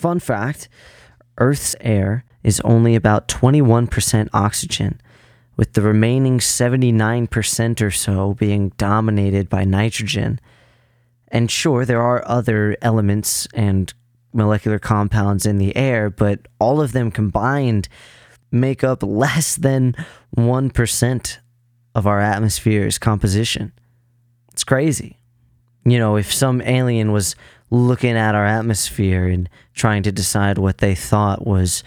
Fun fact Earth's air is only about 21% oxygen, with the remaining 79% or so being dominated by nitrogen. And sure, there are other elements and molecular compounds in the air, but all of them combined make up less than 1% of our atmosphere's composition. It's crazy. You know, if some alien was looking at our atmosphere and trying to decide what they thought was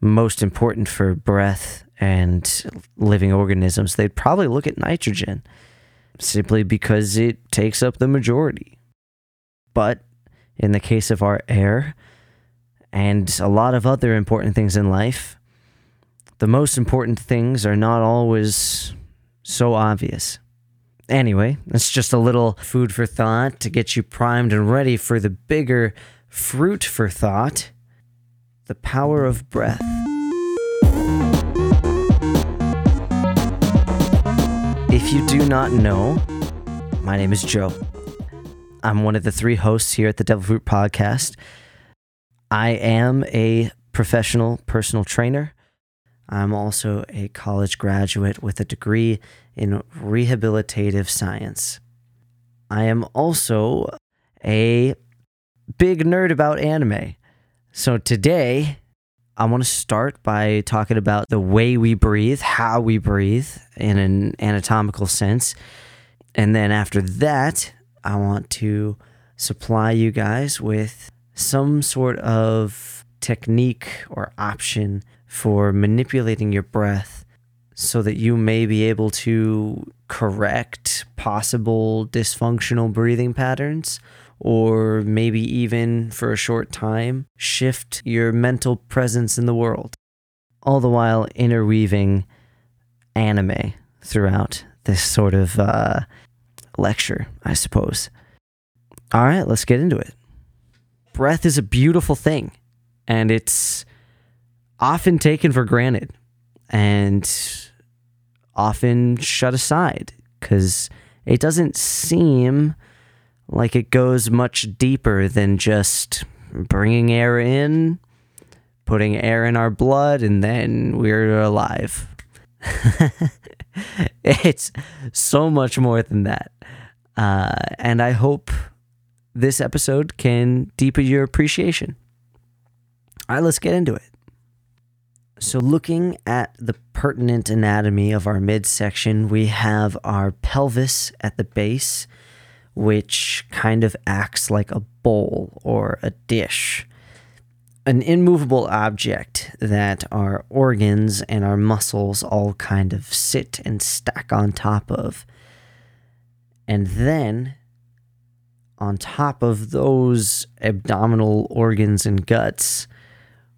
most important for breath and living organisms, they'd probably look at nitrogen simply because it takes up the majority. But in the case of our air and a lot of other important things in life, the most important things are not always so obvious. Anyway, it's just a little food for thought to get you primed and ready for the bigger fruit for thought the power of breath. If you do not know, my name is Joe. I'm one of the three hosts here at the Devil Fruit Podcast. I am a professional personal trainer. I'm also a college graduate with a degree in rehabilitative science. I am also a big nerd about anime. So today, I want to start by talking about the way we breathe, how we breathe in an anatomical sense. And then after that, I want to supply you guys with some sort of technique or option for manipulating your breath so that you may be able to correct possible dysfunctional breathing patterns or maybe even for a short time shift your mental presence in the world, all the while interweaving anime throughout this sort of uh, lecture, I suppose. All right, let's get into it. Breath is a beautiful thing, and it's often taken for granted and often shut aside because it doesn't seem like it goes much deeper than just bringing air in, putting air in our blood, and then we're alive. it's so much more than that. Uh, and I hope this episode can deepen your appreciation. All right, let's get into it. So, looking at the pertinent anatomy of our midsection, we have our pelvis at the base which kind of acts like a bowl or a dish. An immovable object that our organs and our muscles all kind of sit and stack on top of. And then, on top of those abdominal organs and guts,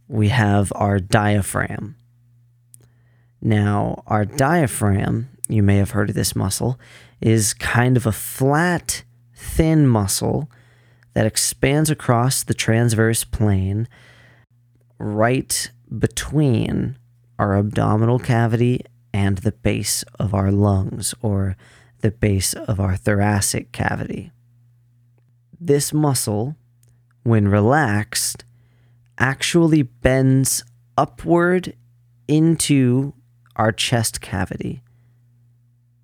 we have our diaphragm. Now, our diaphragm, you may have heard of this muscle, is kind of a flat thin muscle that expands across the transverse plane right between our abdominal cavity and the base of our lungs or the base of our thoracic cavity. This muscle, when relaxed, actually bends upward into our chest cavity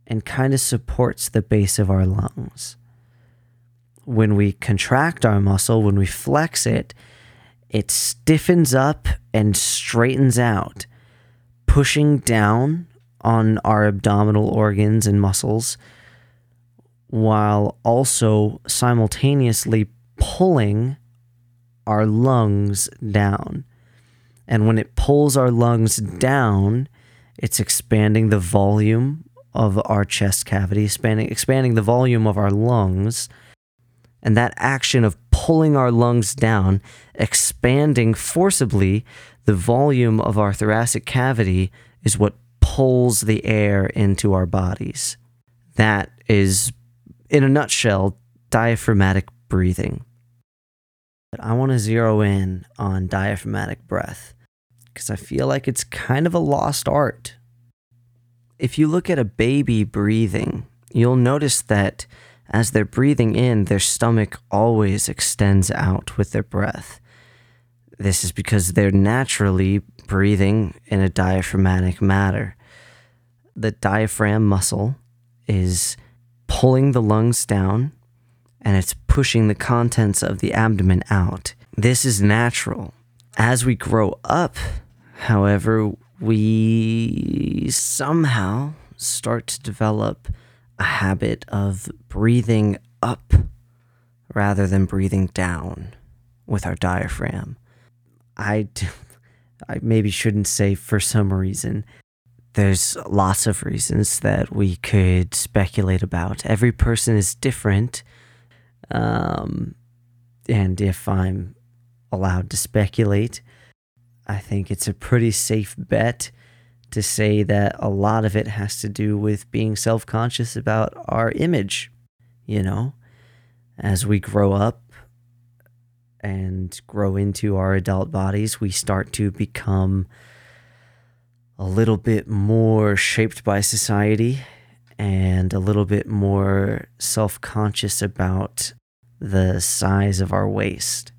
and kind of supports the base of our lungs. When we contract our muscle, when we flex it, it stiffens up and straightens out, pushing down on our abdominal organs and muscles while also simultaneously pulling our lungs down. And when it pulls our lungs down, it's expanding the volume of our chest cavity, expanding, expanding the volume of our lungs and that action of pulling our lungs down, expanding forcibly the volume of our thoracic cavity, is what pulls the air into our bodies. That is, in a nutshell, diaphragmatic breathing. But I want to zero in on diaphragmatic breath because I feel like it's kind of a lost art. If you look at a baby breathing, you'll notice that as they're breathing in, their stomach always extends out with their breath. This is because they're naturally breathing in a diaphragmatic manner. The diaphragm muscle is pulling the lungs down and it's pushing the contents of the abdomen out. This is natural. As we grow up, however, we somehow start to develop a habit of breathing up rather than breathing down with our diaphragm. I, I maybe shouldn't say for some reason. There's lots of reasons that we could speculate about. Every person is different. Um, and if I'm allowed to speculate, I think it's a pretty safe bet to say that a lot of it has to do with being self conscious about our image. You know, as we grow up and grow into our adult bodies, we start to become a little bit more shaped by society and a little bit more self conscious about the size of our waist.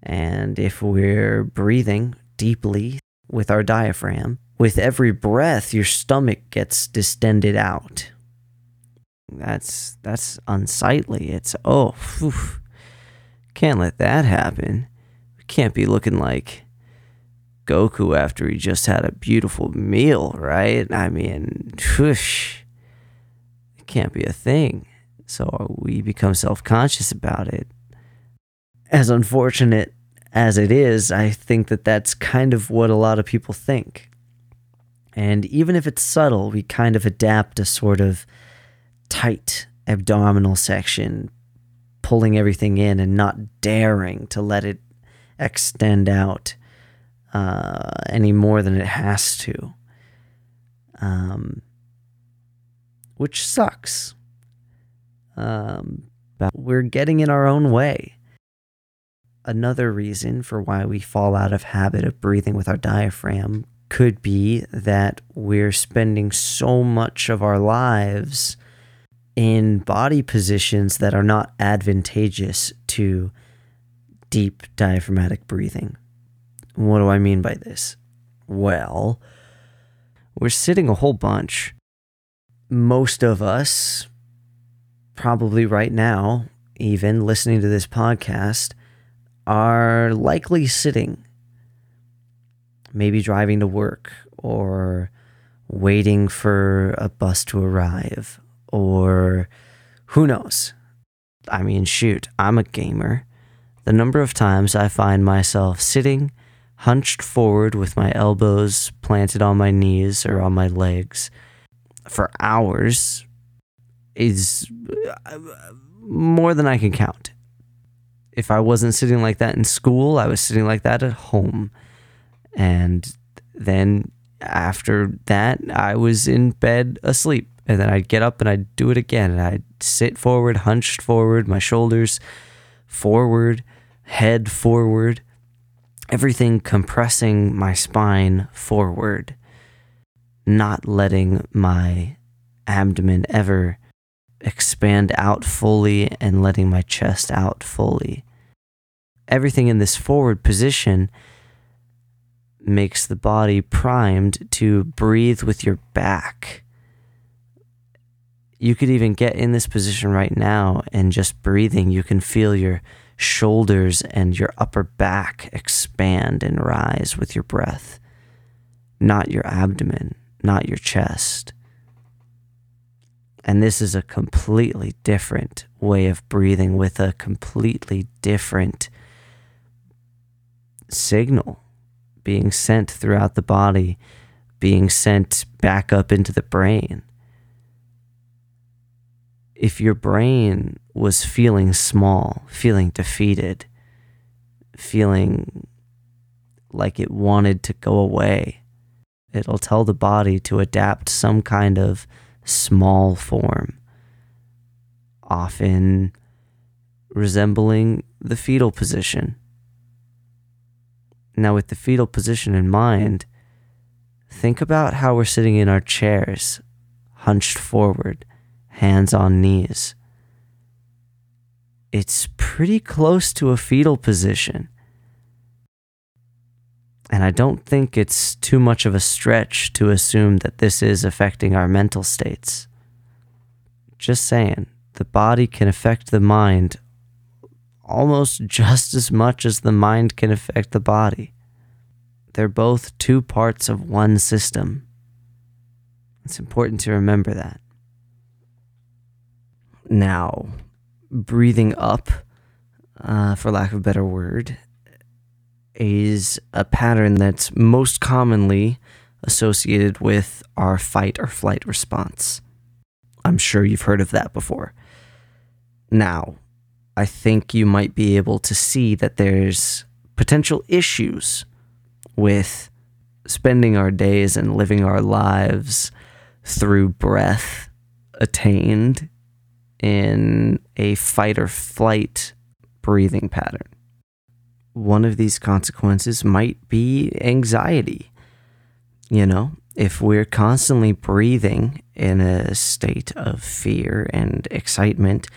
And if we're breathing deeply with our diaphragm, with every breath, your stomach gets distended out. That's that's unsightly. It's oh, whew. can't let that happen. We can't be looking like Goku after he just had a beautiful meal, right? I mean, whoosh, it can't be a thing. So we become self conscious about it. As unfortunate as it is, I think that that's kind of what a lot of people think. And even if it's subtle, we kind of adapt a sort of tight abdominal section, pulling everything in and not daring to let it extend out uh, any more than it has to. Um, which sucks. Um, but we're getting in our own way. Another reason for why we fall out of habit of breathing with our diaphragm could be that we're spending so much of our lives in body positions that are not advantageous to deep diaphragmatic breathing. What do I mean by this? Well, we're sitting a whole bunch. Most of us, probably right now, even listening to this podcast, are likely sitting, maybe driving to work or waiting for a bus to arrive or who knows. I mean, shoot, I'm a gamer. The number of times I find myself sitting hunched forward with my elbows planted on my knees or on my legs for hours is uh, more than I can count if I wasn't sitting like that in school, I was sitting like that at home. And then after that, I was in bed asleep. And then I'd get up and I'd do it again. And I'd sit forward, hunched forward, my shoulders forward, head forward, everything compressing my spine forward, not letting my abdomen ever expand out fully and letting my chest out fully. Everything in this forward position makes the body primed to breathe with your back. You could even get in this position right now and just breathing, you can feel your shoulders and your upper back expand and rise with your breath, not your abdomen, not your chest. And this is a completely different way of breathing with a completely different signal being sent throughout the body, being sent back up into the brain. If your brain was feeling small, feeling defeated, feeling like it wanted to go away, it'll tell the body to adapt some kind of small form, often resembling the fetal position. Now, with the fetal position in mind, think about how we're sitting in our chairs, hunched forward, hands on knees. It's pretty close to a fetal position. And I don't think it's too much of a stretch to assume that this is affecting our mental states. Just saying, the body can affect the mind almost just as much as the mind can affect the body. They're both two parts of one system. It's important to remember that. Now, breathing up, uh, for lack of a better word, is a pattern that's most commonly associated with our fight or flight response. I'm sure you've heard of that before. Now, I think you might be able to see that there's potential issues with spending our days and living our lives through breath attained in a fight or flight breathing pattern. One of these consequences might be anxiety. You know, if we're constantly breathing in a state of fear and excitement,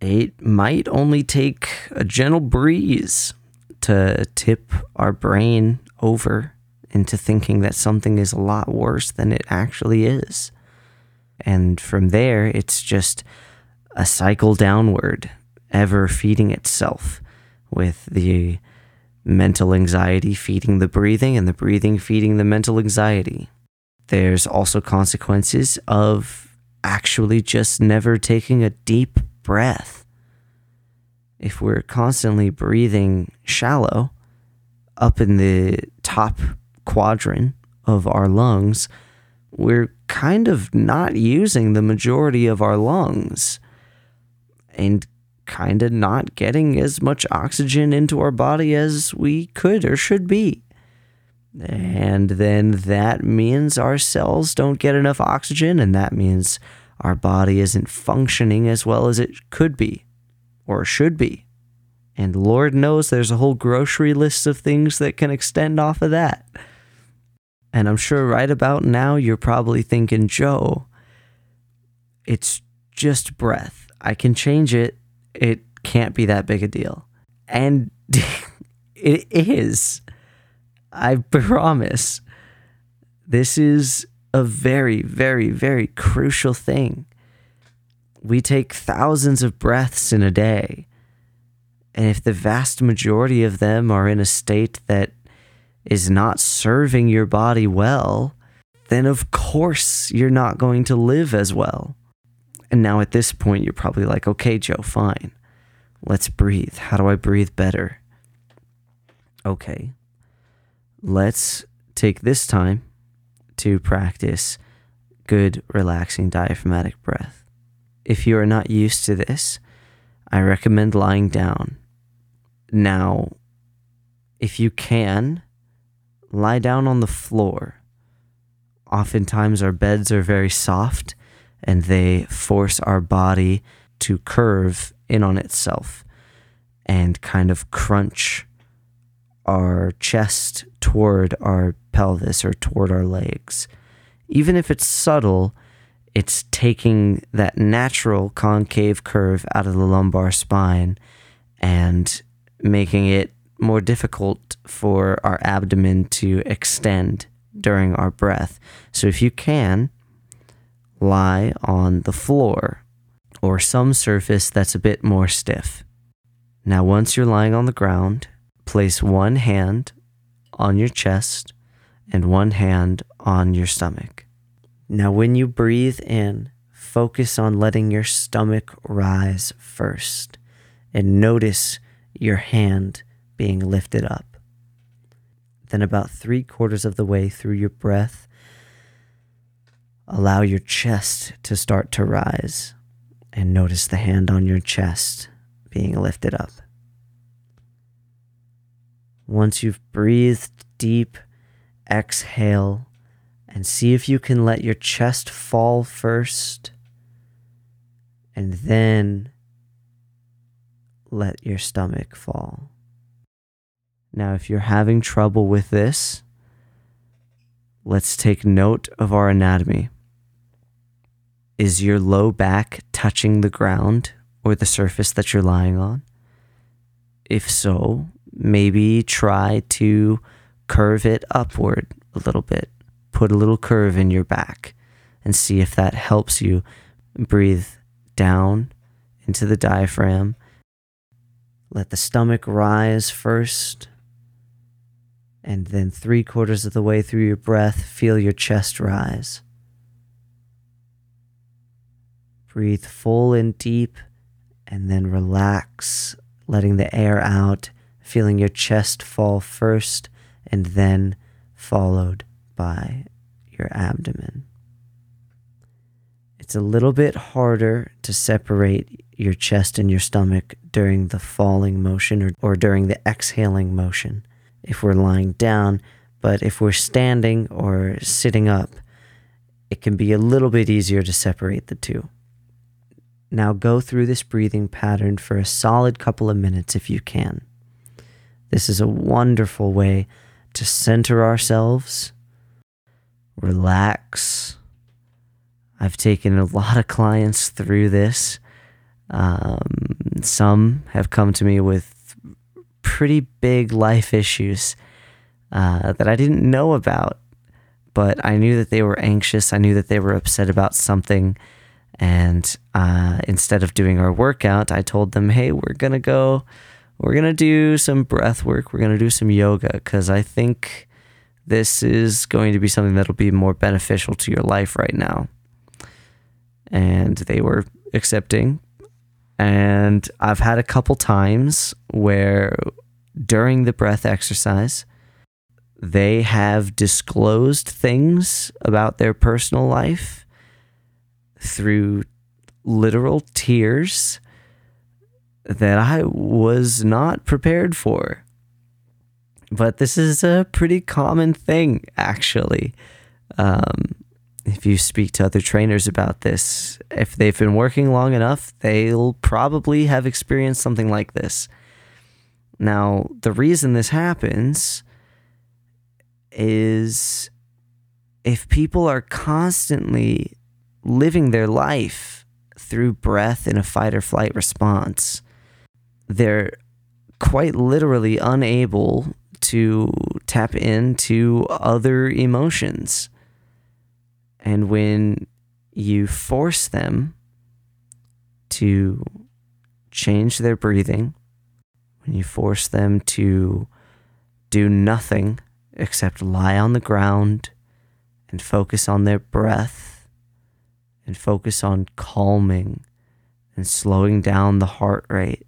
it might only take a gentle breeze to tip our brain over into thinking that something is a lot worse than it actually is. And from there, it's just a cycle downward, ever feeding itself with the mental anxiety feeding the breathing and the breathing feeding the mental anxiety. There's also consequences of actually just never taking a deep breath. If we're constantly breathing shallow up in the top quadrant of our lungs, we're kind of not using the majority of our lungs and kind of not getting as much oxygen into our body as we could or should be. And then that means our cells don't get enough oxygen, and that means our body isn't functioning as well as it could be or should be. And Lord knows there's a whole grocery list of things that can extend off of that. And I'm sure right about now you're probably thinking, Joe, it's just breath. I can change it. It can't be that big a deal. And it is. I promise. This is a very, very, very crucial thing. We take thousands of breaths in a day. And if the vast majority of them are in a state that is not serving your body well, then of course you're not going to live as well. And now at this point, you're probably like, okay, Joe, fine. Let's breathe. How do I breathe better? Okay. Let's take this time to practice good, relaxing diaphragmatic breath. If you are not used to this, I recommend lying down. Now, if you can, lie down on the floor. Oftentimes, our beds are very soft and they force our body to curve in on itself and kind of crunch our chest toward our pelvis or toward our legs. Even if it's subtle, it's taking that natural concave curve out of the lumbar spine and making it more difficult for our abdomen to extend during our breath. So if you can, lie on the floor or some surface that's a bit more stiff. Now, once you're lying on the ground, place one hand on your chest and one hand on your stomach. Now, when you breathe in, focus on letting your stomach rise first and notice your hand being lifted up. Then, about three quarters of the way through your breath, allow your chest to start to rise and notice the hand on your chest being lifted up. Once you've breathed deep, exhale and see if you can let your chest fall first and then let your stomach fall. Now, if you're having trouble with this, let's take note of our anatomy. Is your low back touching the ground or the surface that you're lying on? If so, maybe try to curve it upward a little bit. Put a little curve in your back and see if that helps you breathe down into the diaphragm. Let the stomach rise first. And then, three quarters of the way through your breath, feel your chest rise. Breathe full and deep, and then relax, letting the air out, feeling your chest fall first, and then followed by your abdomen. It's a little bit harder to separate your chest and your stomach during the falling motion or, or during the exhaling motion if we're lying down, but if we're standing or sitting up, it can be a little bit easier to separate the two. Now go through this breathing pattern for a solid couple of minutes if you can. This is a wonderful way to center ourselves, relax, I've taken a lot of clients through this. Um, some have come to me with pretty big life issues uh, that I didn't know about, but I knew that they were anxious. I knew that they were upset about something. And uh, instead of doing our workout, I told them, hey, we're going to go, we're going to do some breath work. We're going to do some yoga because I think this is going to be something that'll be more beneficial to your life right now and they were accepting. And I've had a couple times where during the breath exercise, they have disclosed things about their personal life through literal tears that I was not prepared for. But this is a pretty common thing, actually. Um, if you speak to other trainers about this, if they've been working long enough, they'll probably have experienced something like this. Now, the reason this happens is if people are constantly living their life through breath in a fight or flight response, they're quite literally unable to tap into other emotions. And when you force them to change their breathing, when you force them to do nothing except lie on the ground and focus on their breath and focus on calming and slowing down the heart rate,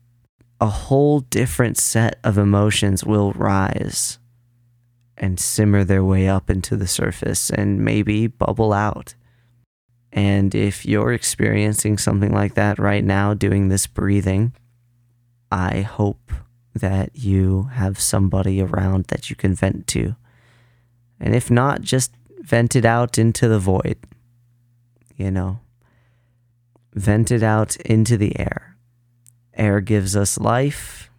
a whole different set of emotions will rise and simmer their way up into the surface and maybe bubble out. And if you're experiencing something like that right now, doing this breathing, I hope that you have somebody around that you can vent to. And if not, just vent it out into the void. You know, vent it out into the air. Air gives us life.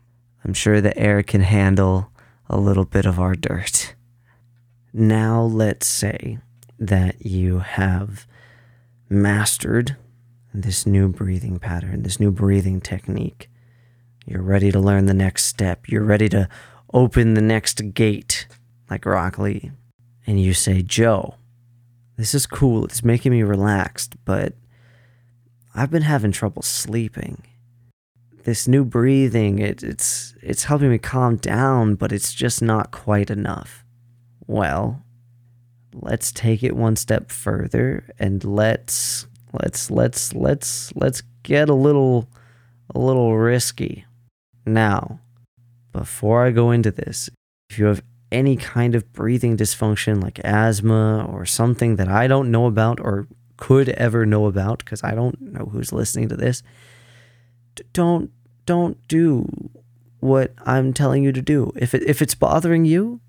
I'm sure the air can handle a little bit of our dirt. Now, let's say that you have mastered this new breathing pattern, this new breathing technique. You're ready to learn the next step. You're ready to open the next gate, like Rock Lee. And you say, Joe, this is cool. It's making me relaxed, but I've been having trouble sleeping. This new breathing it, it's it's helping me calm down but it's just not quite enough. Well let's take it one step further and let's let's let's let's let's get a little a little risky. Now before i go into this if you have any kind of breathing dysfunction like asthma or something that i don't know about or could ever know about because i don't know who's listening to this don't don't do what I'm telling you to do. If it, if it's bothering you,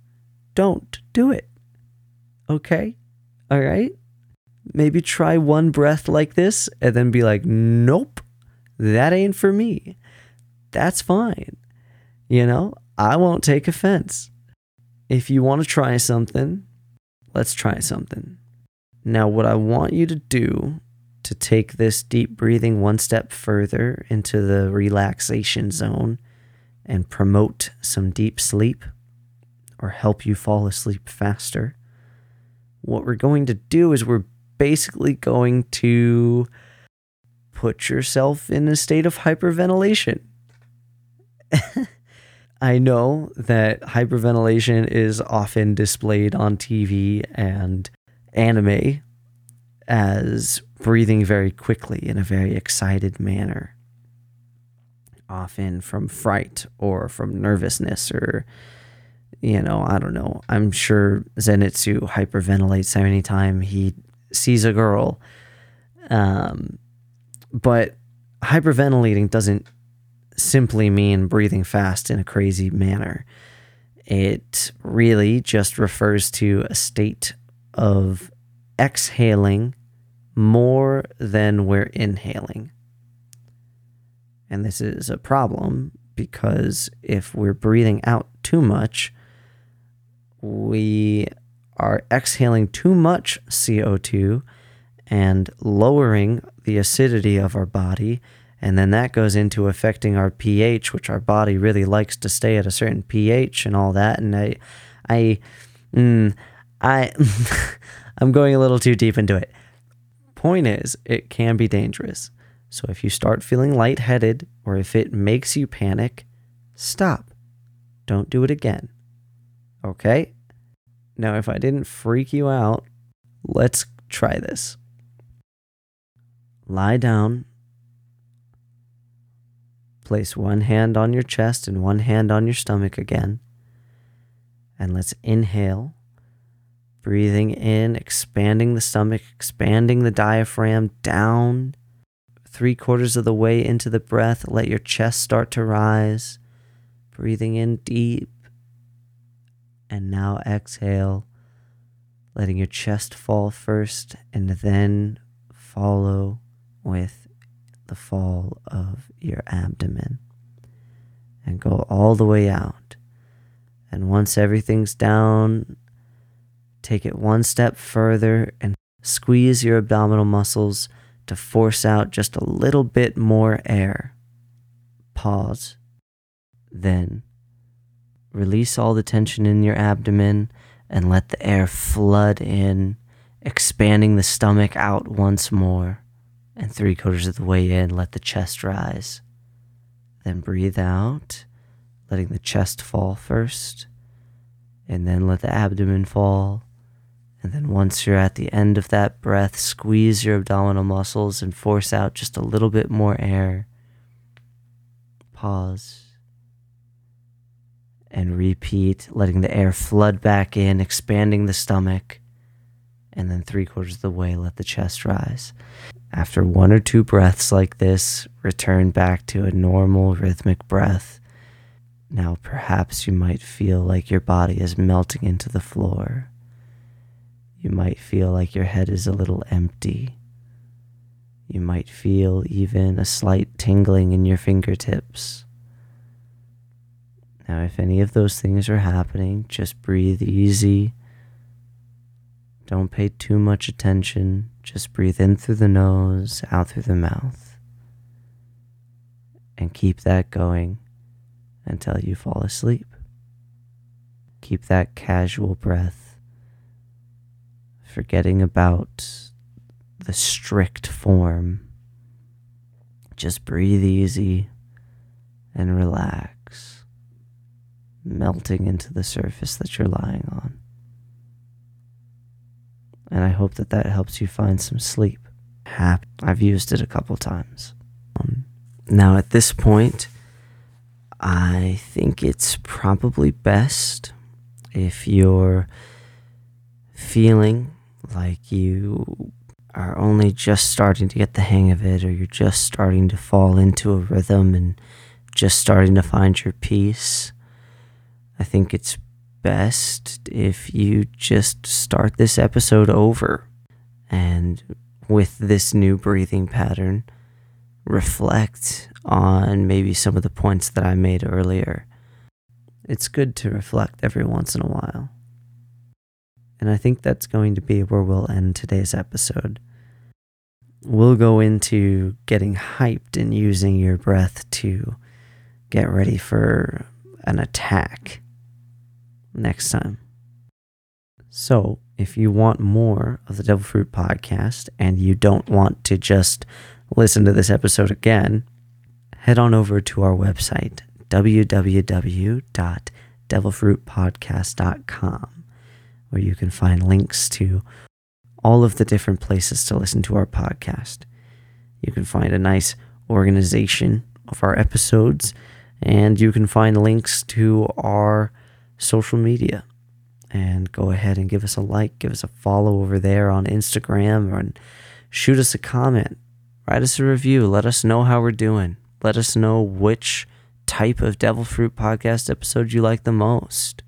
don't do it. Okay? All right? Maybe try one breath like this and then be like, "Nope. That ain't for me." That's fine. You know, I won't take offense. If you want to try something, let's try something. Now, what I want you to do to take this deep breathing one step further into the relaxation zone and promote some deep sleep or help you fall asleep faster. What we're going to do is we're basically going to put yourself in a state of hyperventilation. I know that hyperventilation is often displayed on TV and anime as breathing very quickly in a very excited manner, often from fright or from nervousness or, you know, I don't know. I'm sure Zenitsu hyperventilates anytime he sees a girl. Um, but hyperventilating doesn't simply mean breathing fast in a crazy manner. It really just refers to a state of exhaling more than we're inhaling. And this is a problem because if we're breathing out too much, we are exhaling too much CO2 and lowering the acidity of our body and then that goes into affecting our pH, which our body really likes to stay at a certain pH and all that. And I, I, mm, I, I'm going a little too deep into it. Point is, it can be dangerous. So if you start feeling lightheaded or if it makes you panic, stop. Don't do it again. Okay? Now, if I didn't freak you out, let's try this. Lie down Place one hand on your chest and one hand on your stomach again. And let's inhale, breathing in, expanding the stomach, expanding the diaphragm down three quarters of the way into the breath. Let your chest start to rise, breathing in deep. And now exhale, letting your chest fall first and then follow with the fall of your abdomen and go all the way out. And once everything's down, take it one step further and squeeze your abdominal muscles to force out just a little bit more air. Pause. Then release all the tension in your abdomen and let the air flood in, expanding the stomach out once more and three quarters of the way in, let the chest rise. Then breathe out, letting the chest fall first, and then let the abdomen fall. And then once you're at the end of that breath, squeeze your abdominal muscles and force out just a little bit more air. Pause. And repeat, letting the air flood back in, expanding the stomach. And then three quarters of the way, let the chest rise. After one or two breaths like this, return back to a normal rhythmic breath. Now, perhaps you might feel like your body is melting into the floor. You might feel like your head is a little empty. You might feel even a slight tingling in your fingertips. Now, if any of those things are happening, just breathe easy don't pay too much attention. Just breathe in through the nose, out through the mouth. And keep that going until you fall asleep. Keep that casual breath, forgetting about the strict form. Just breathe easy and relax, melting into the surface that you're lying on and I hope that that helps you find some sleep. I've used it a couple times. Um, now, at this point, I think it's probably best if you're feeling like you are only just starting to get the hang of it, or you're just starting to fall into a rhythm and just starting to find your peace. I think it's best if you just start this episode over and with this new breathing pattern, reflect on maybe some of the points that I made earlier. It's good to reflect every once in a while. And I think that's going to be where we'll end today's episode. We'll go into getting hyped and using your breath to get ready for an attack next time. So, if you want more of the Devil Fruit podcast and you don't want to just listen to this episode again, head on over to our website, www.devilfruitpodcast.com, where you can find links to all of the different places to listen to our podcast. You can find a nice organization of our episodes, and you can find links to our social media. And go ahead and give us a like, give us a follow over there on Instagram, and shoot us a comment, write us a review, let us know how we're doing. Let us know which type of Devil Fruit podcast episode you like the most.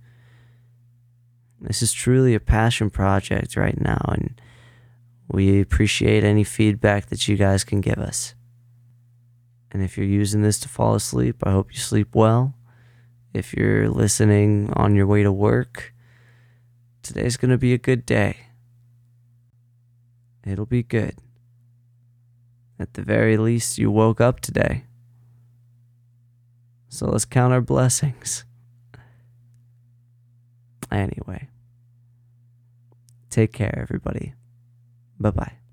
This is truly a passion project right now, and we appreciate any feedback that you guys can give us. And if you're using this to fall asleep, I hope you sleep well. If you're listening on your way to work, today's going to be a good day. It'll be good. At the very least, you woke up today. So let's count our blessings. Anyway, take care, everybody. Bye bye.